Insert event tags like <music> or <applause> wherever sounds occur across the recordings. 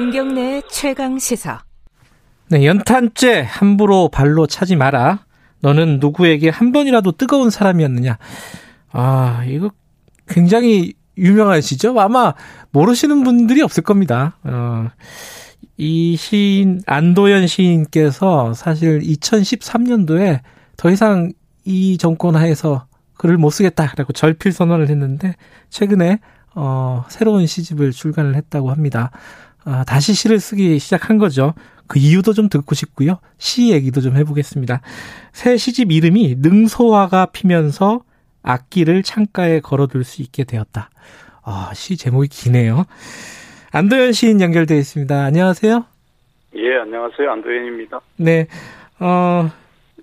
김경래 최강 시사. 네, 연탄재 함부로 발로 차지 마라. 너는 누구에게 한 번이라도 뜨거운 사람이었느냐. 아, 이거 굉장히 유명하시죠? 아마 모르시는 분들이 없을 겁니다. 어, 이 시인, 안도현 시인께서 사실 2013년도에 더 이상 이 정권 하에서 글을 못 쓰겠다라고 절필 선언을 했는데 최근에 어, 새로운 시집을 출간을 했다고 합니다. 아, 다시 시를 쓰기 시작한 거죠. 그 이유도 좀 듣고 싶고요. 시 얘기도 좀 해보겠습니다. 새 시집 이름이 능소화가 피면서 악기를 창가에 걸어둘 수 있게 되었다. 아, 시 제목이 기네요. 안도현 시인 연결되어 있습니다. 안녕하세요. 예, 안녕하세요. 안도현입니다. 네. 어,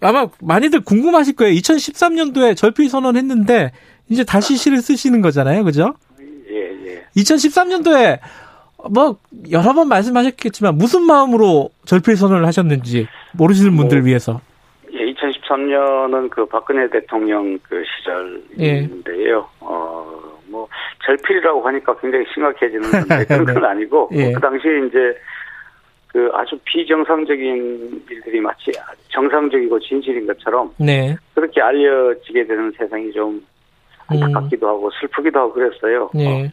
아마 많이들 궁금하실 거예요. 2013년도에 절필 선언했는데 이제 다시 시를 쓰시는 거잖아요. 그죠? 예, 예. 2013년도에 뭐 여러 번 말씀하셨겠지만 무슨 마음으로 절필 선언을 하셨는지 모르시는 분들 뭐, 위해서. 예, 2013년은 그 박근혜 대통령 그 시절인데요. 예. 어, 뭐 절필이라고 하니까 굉장히 심각해지는 <laughs> 건데 그런 건 아니고 예. 그 당시에 이제 그 아주 비정상적인 일들이 마치 정상적이고 진실인 것처럼 네. 그렇게 알려지게 되는 세상이 좀 안타깝기도 음. 하고 슬프기도 하고 그랬어요. 네.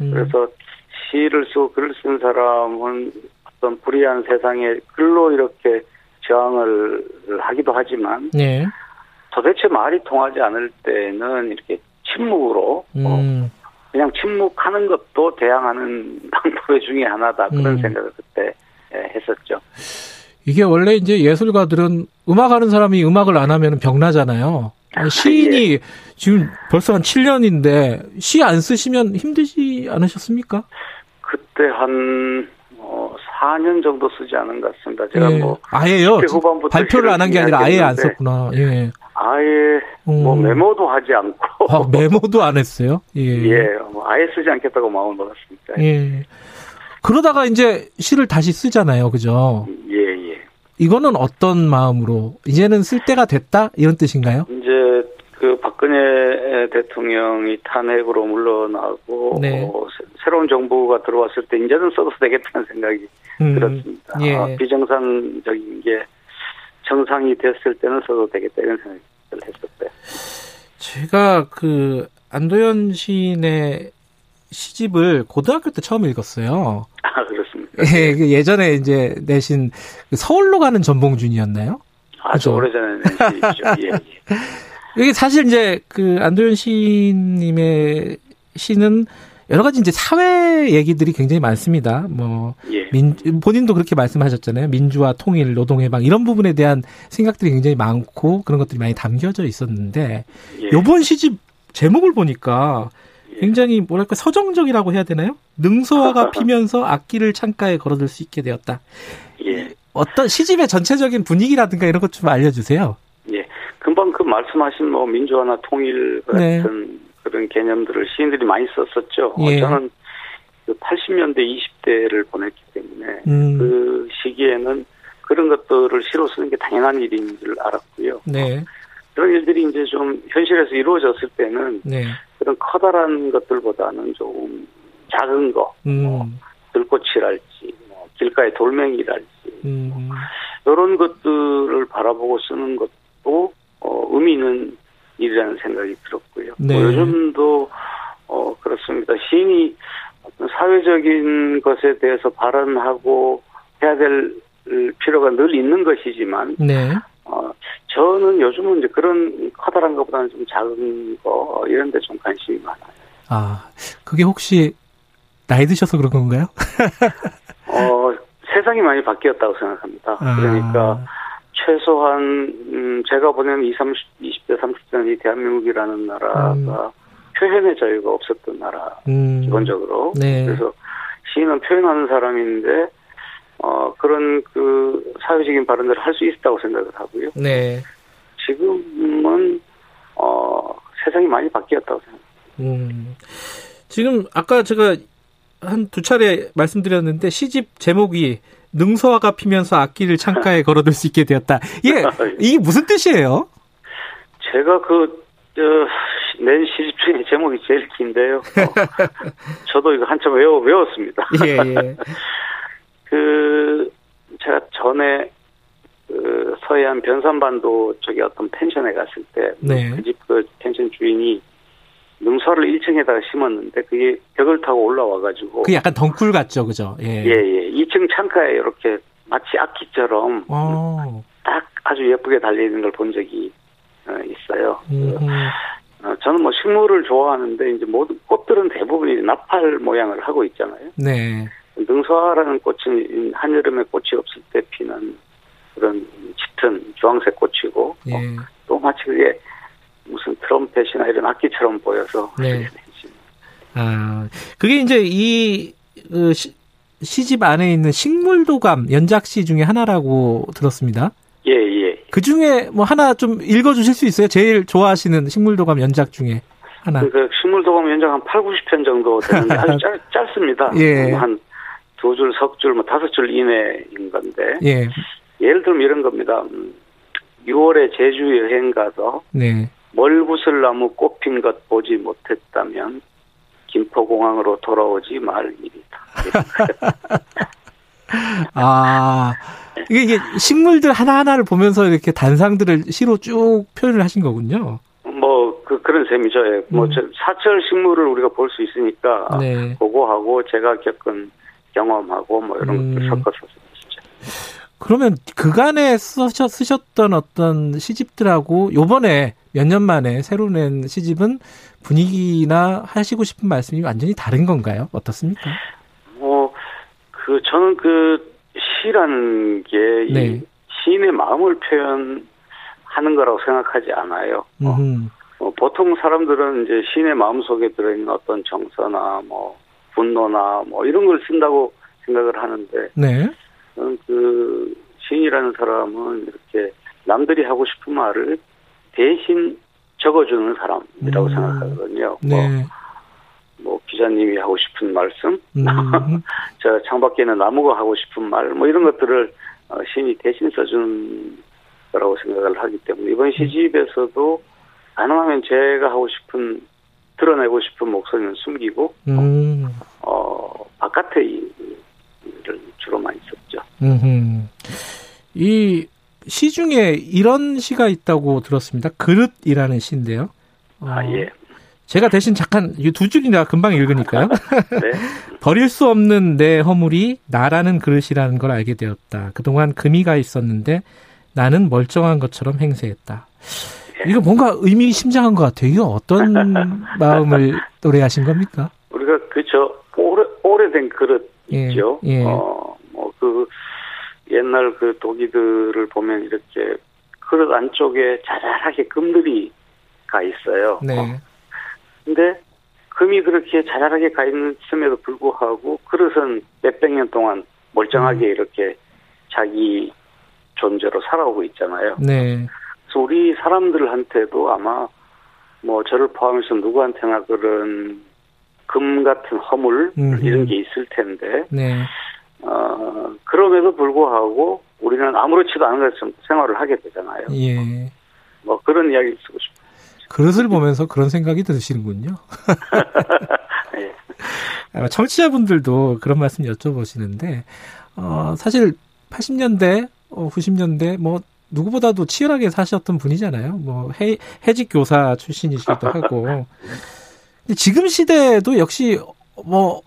음. 그래서 시를 쓰고 글을 쓴 사람은 어떤 불의한 세상에 글로 이렇게 저항을 하기도 하지만 네. 도대체 말이 통하지 않을 때는 이렇게 침묵으로 어, 음. 어, 그냥 침묵하는 것도 대항하는 <laughs> 방법의 중에 하나다 그런 음. 생각을 그때 예, 했었죠. 이게 원래 이제 예술가들은 음악하는 사람이 음악을 안 하면 병나잖아요. 아, 시인이 예. 지금 벌써 한 7년인데 시 안 쓰시면 힘드지 않으셨습니까? 그때 한 어, 4년 정도 쓰지 않은 것 같습니다. 제가 예. 뭐 아예요. 발표를 안 한 게 아니라 아예 안 썼구나. 예. 아예 음. 뭐 메모도 하지 않고 아, 메모도 안 했어요. 예. <laughs> 예. 뭐 아예 쓰지 않겠다고 마음을 먹었습니다. 예. 그러다가 이제 시를 다시 쓰잖아요. 그죠? 예, 예. 이거는 어떤 마음으로 이제는 쓸 때가 됐다 이런 뜻인가요? 박근혜 대통령이 탄핵으로 물러나고 네. 어, 새로운 정부가 들어왔을 때 이제는 써도 되겠다는 생각이 음, 들었습니다. 예. 아, 비정상적인 게 정상이 됐을 때는 써도 되겠다 이런 생각을 했었어요. 제가 그 안도현 시인의 시집을 고등학교 때 처음 읽었어요. 아, 그렇습니까? 예, 그 예전에 이제 내신 그 서울로 가는 전봉준이었나요? 아주 오래전에 낸 시죠. 예, 예. <laughs> 이게 사실 이제 그 안도현 시님의 시는 여러 가지 이제 사회 얘기들이 굉장히 많습니다. 뭐 예. 민, 본인도 그렇게 말씀하셨잖아요. 민주화, 통일, 노동 해방 이런 부분에 대한 생각들이 굉장히 많고 그런 것들이 많이 담겨져 있었는데 예. 요번 시집 제목을 보니까 굉장히 뭐랄까 서정적이라고 해야 되나요? 능소화가 <laughs> 피면서 악기를 창가에 걸어둘 수 있게 되었다. 예. 어떤 시집의 전체적인 분위기라든가 이런 것 좀 알려주세요. 그 말씀하신 뭐 민주화나 통일 같은 네. 그런 개념들을 시인들이 많이 썼었죠. 예. 저는 그 80년대 20대를 보냈기 때문에 음. 그 시기에는 그런 것들을 시로 쓰는 게 당연한 일인 줄 알았고요. 네. 그런 일들이 이제 좀 현실에서 이루어졌을 때는 네. 그런 커다란 것들보다는 조금 작은 거, 음. 뭐 들꽃이랄지, 뭐 길가의 돌멩이랄지, 음. 뭐 이런 것들을 바라보고 쓰는 것도 어, 의미 있는 일이라는 생각이 들었고요. 네. 뭐 요즘도 어, 그렇습니다. 시인이 어떤 사회적인 것에 대해서 발언하고 해야 될 필요가 늘 있는 것이지만 네. 어, 저는 요즘은 이제 그런 커다란 것보다는 좀 작은 거 이런 데 좀 관심이 많아요. 아, 그게 혹시 나이 드셔서 그런 건가요? <laughs> 어, 세상이 많이 바뀌었다고 생각합니다. 아. 그러니까 최소한 음, 제가 보낸 20, 30, 20대 30대는 이 대한민국이라는 나라가 음. 표현의 자유가 없었던 나라 음. 기본적으로. 네. 그래서 시인은 표현하는 사람인데 어, 그런 그 사회적인 발언들을 할 수 있다고 생각을 하고요. 네. 지금은 어, 세상이 많이 바뀌었다고 생각합니다. 음. 지금 아까 제가 한 두 차례 말씀드렸는데 시집 제목이 능소화가 피면서 악기를 창가에 걸어둘 수 있게 되었다. 이게 <laughs> 이게 무슨 뜻이에요? 제가 그 저, 낸 시집 중에 제목이 제일 긴데요. 어, <laughs> 저도 이거 한참 외워 외웠습니다. 예, 예. <laughs> 제가 전에 그 서해안 변산반도 쪽에 어떤 펜션에 갔을 때 네. 그집그 펜션 주인이 능수화를 1층에다가 심었는데 그게 벽을 타고 올라와 가지고 그 약간 덩굴 같죠, 그죠? 예. 예, 예. 2층 창가에 이렇게 마치 악기처럼 어. 딱 아주 예쁘게 달려 있는 걸 본 적이 어, 있어요. 음. 어, 저는 뭐 식물을 좋아하는데 이제 모든 꽃들은 대부분이 나팔 모양을 하고 있잖아요. 네. 능수화라는 꽃은 한여름에 꽃이 없을 때 피는 그런 짙은 주황색 꽃이고 예. 어, 또 마치 그게 무슨 트럼펫이나 이런 악기처럼 보여서 네. 아, 그게 이제 이 그, 시, 시집 안에 있는 식물도감 연작시 중에 하나라고 들었습니다. 예, 예. 그 중에 뭐 하나 좀 읽어주실 수 있어요? 제일 좋아하시는 식물도감 연작 중에 하나. 그 식물도감 연장 한 8, 90편 정도 되는데 아주 <laughs> 짧, 짧습니다. 예. 한 두 줄, 석 줄, 뭐 다섯 줄 이내인 건데. 예. 예를 들면 이런 겁니다. 음, 6월에 제주 여행 가서 네. 멀구슬 나무 꽃핀 것 보지 못했다면 김포공항으로 돌아오지 말 일이다. <laughs> 아, 이게, 이게 식물들 하나하나를 보면서 이렇게 단상들을 시로 쭉 표현을 하신 거군요. 뭐, 그, 그런 셈이죠. 예. 뭐, 음. 저 사철 식물을 우리가 볼 수 있으니까, 네. 그거하고 제가 겪은 경험하고 뭐 이런 음. 것들 섞어서 진짜. 그러면 그간에 쓰셨, 쓰셨던 어떤 시집들하고 요번에 몇 년 만에 새로 낸 시집은 분위기나 하시고 싶은 말씀이 완전히 다른 건가요? 어떻습니까? 뭐, 그, 저는 그, 시라는 게, 이 네. 시인의 마음을 표현하는 거라고 생각하지 않아요. 어, 음, 어, 보통 사람들은 이제 시인의 마음 속에 들어있는 어떤 정서나 뭐, 분노나 뭐, 이런 걸 쓴다고 생각을 하는데, 네. 그, 시인이라는 사람은 이렇게 남들이 하고 싶은 말을 대신 적어주는 사람이라고 음. 생각하거든요. 뭐, 네. 뭐, 기자님이 하고 싶은 말씀, 음, <laughs> 저 창밖에 있는 나무가 하고 싶은 말, 뭐 이런 것들을 어, 시인이 대신 써주는 거라고 생각을 하기 때문에 이번 시집에서도 가능하면 제가 하고 싶은 드러내고 싶은 목소리는 숨기고 음, 어 바깥에 썼죠. 음. 이시 중에 이런 시가 있다고 들었습니다. 그릇이라는 시인데요. 어, 아 예, 제가 대신 잠깐 이 두 줄이나 금방 읽으니까요. <laughs> 네, <laughs> 버릴 수 없는 내 허물이 나라는 그릇이라는 걸 알게 되었다. 그동안 금이가 있었는데 나는 멀쩡한 것처럼 행세했다. 이거 뭔가 의미심장한 것 같아요. 이거 어떤 <laughs> 마음을 노래하신 겁니까? 우리가 그저 오래 오래된 그릇 예, 있죠. 예. 어 뭐 그 옛날 그 도기들을 보면 이렇게 그릇 안쪽에 자잘하게 금들이 가 있어요. 네. 어, 근데 금이 그렇게 자잘하게 가 있음에도 불구하고 그릇은 몇백 년 동안 멀쩡하게 이렇게 자기 존재로 살아오고 있잖아요. 네. 그래서 우리 사람들한테도 아마 뭐 저를 포함해서 누구한테나 그런 금 같은 허물 음흠. 이런 게 있을 텐데 네. 어 그럼에도 불구하고 우리는 아무렇지도 않은 것처럼 생활을 하게 되잖아요. 예. 뭐 그런 이야기를 쓰고 싶어요. 그릇을 보면서 그런 생각이 드시는군요. <laughs> 예. 아마 청취자분들도 그런 말씀 여쭤보시는데, 어, 사실 80년대, 어, 90년대, 뭐, 누구보다도 치열하게 사셨던 분이잖아요. 뭐, 해, 해직 교사 출신이시기도 하고. <laughs> 근데 지금 시대도 역시, 뭐,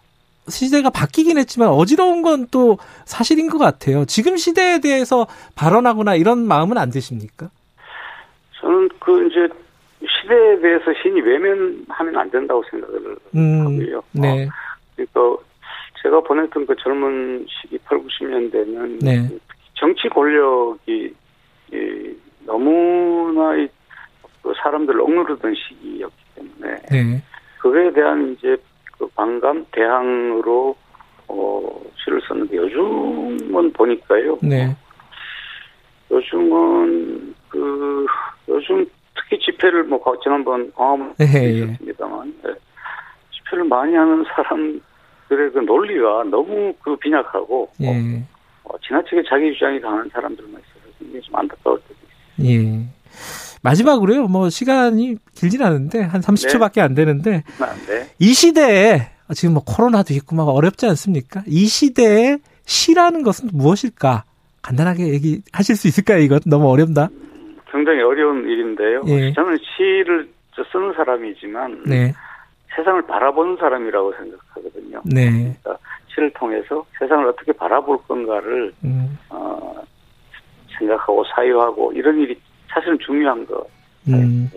시대가 바뀌긴 했지만 어지러운 건 또 사실인 것 같아요. 지금 시대에 대해서 발언하거나 이런 마음은 안 드십니까? 저는 그 이제 시대에 대해서 신이 외면하면 안 된다고 생각을 음, 하고요. 네. 어, 그러니까 제가 보냈던 그 젊은 시기 8, 90년대는 네. 정치 권력이 이, 너무나 이, 그 사람들을 억누르던 시기였기 때문에 네. 그거에 대한 이제 그 반감 대항으로 어 시를 썼는데 요즘은 보니까요. 네. 요즘은 그 요즘 특히 집회를 뭐 가- 지난번 광화문 네, 예. 있었습니다만 예. 집회를 많이 하는 사람들의 그 논리가 너무 그 빈약하고 예. 어, 지나치게 자기 주장이 강한 사람들만 있어서 굉장히 좀 안타까울 때도 있어요. 예. 마지막으로요, 뭐, 시간이 길진 않은데, 한 30초밖에 안 되는데, 아, 네. 이 시대에, 지금 뭐 코로나도 있고 막 어렵지 않습니까? 이 시대에 시라는 것은 무엇일까? 간단하게 얘기하실 수 있을까요? 이건 너무 어렵다. 굉장히 어려운 일인데요. 예. 저는 시를 쓰는 사람이지만 네. 세상을 바라보는 사람이라고 생각하거든요. 네. 그러니까 시를 통해서 세상을 어떻게 바라볼 건가를 음. 어, 생각하고 사유하고 이런 일이 사실은 중요한 거. 음.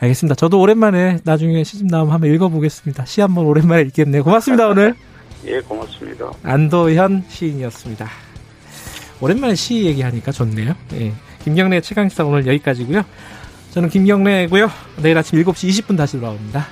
알겠습니다. 저도 오랜만에 나중에 시집 나오면 한번 읽어보겠습니다. 시 한번 오랜만에 읽겠네요. 고맙습니다, 오늘. <laughs> 예, 고맙습니다. 안도현 시인이었습니다. 오랜만에 시 얘기하니까 좋네요. 예. 김경래 최강시사 오늘 여기까지고요. 저는 김경래고요. 내일 아침 7시 20분 다시 돌아옵니다.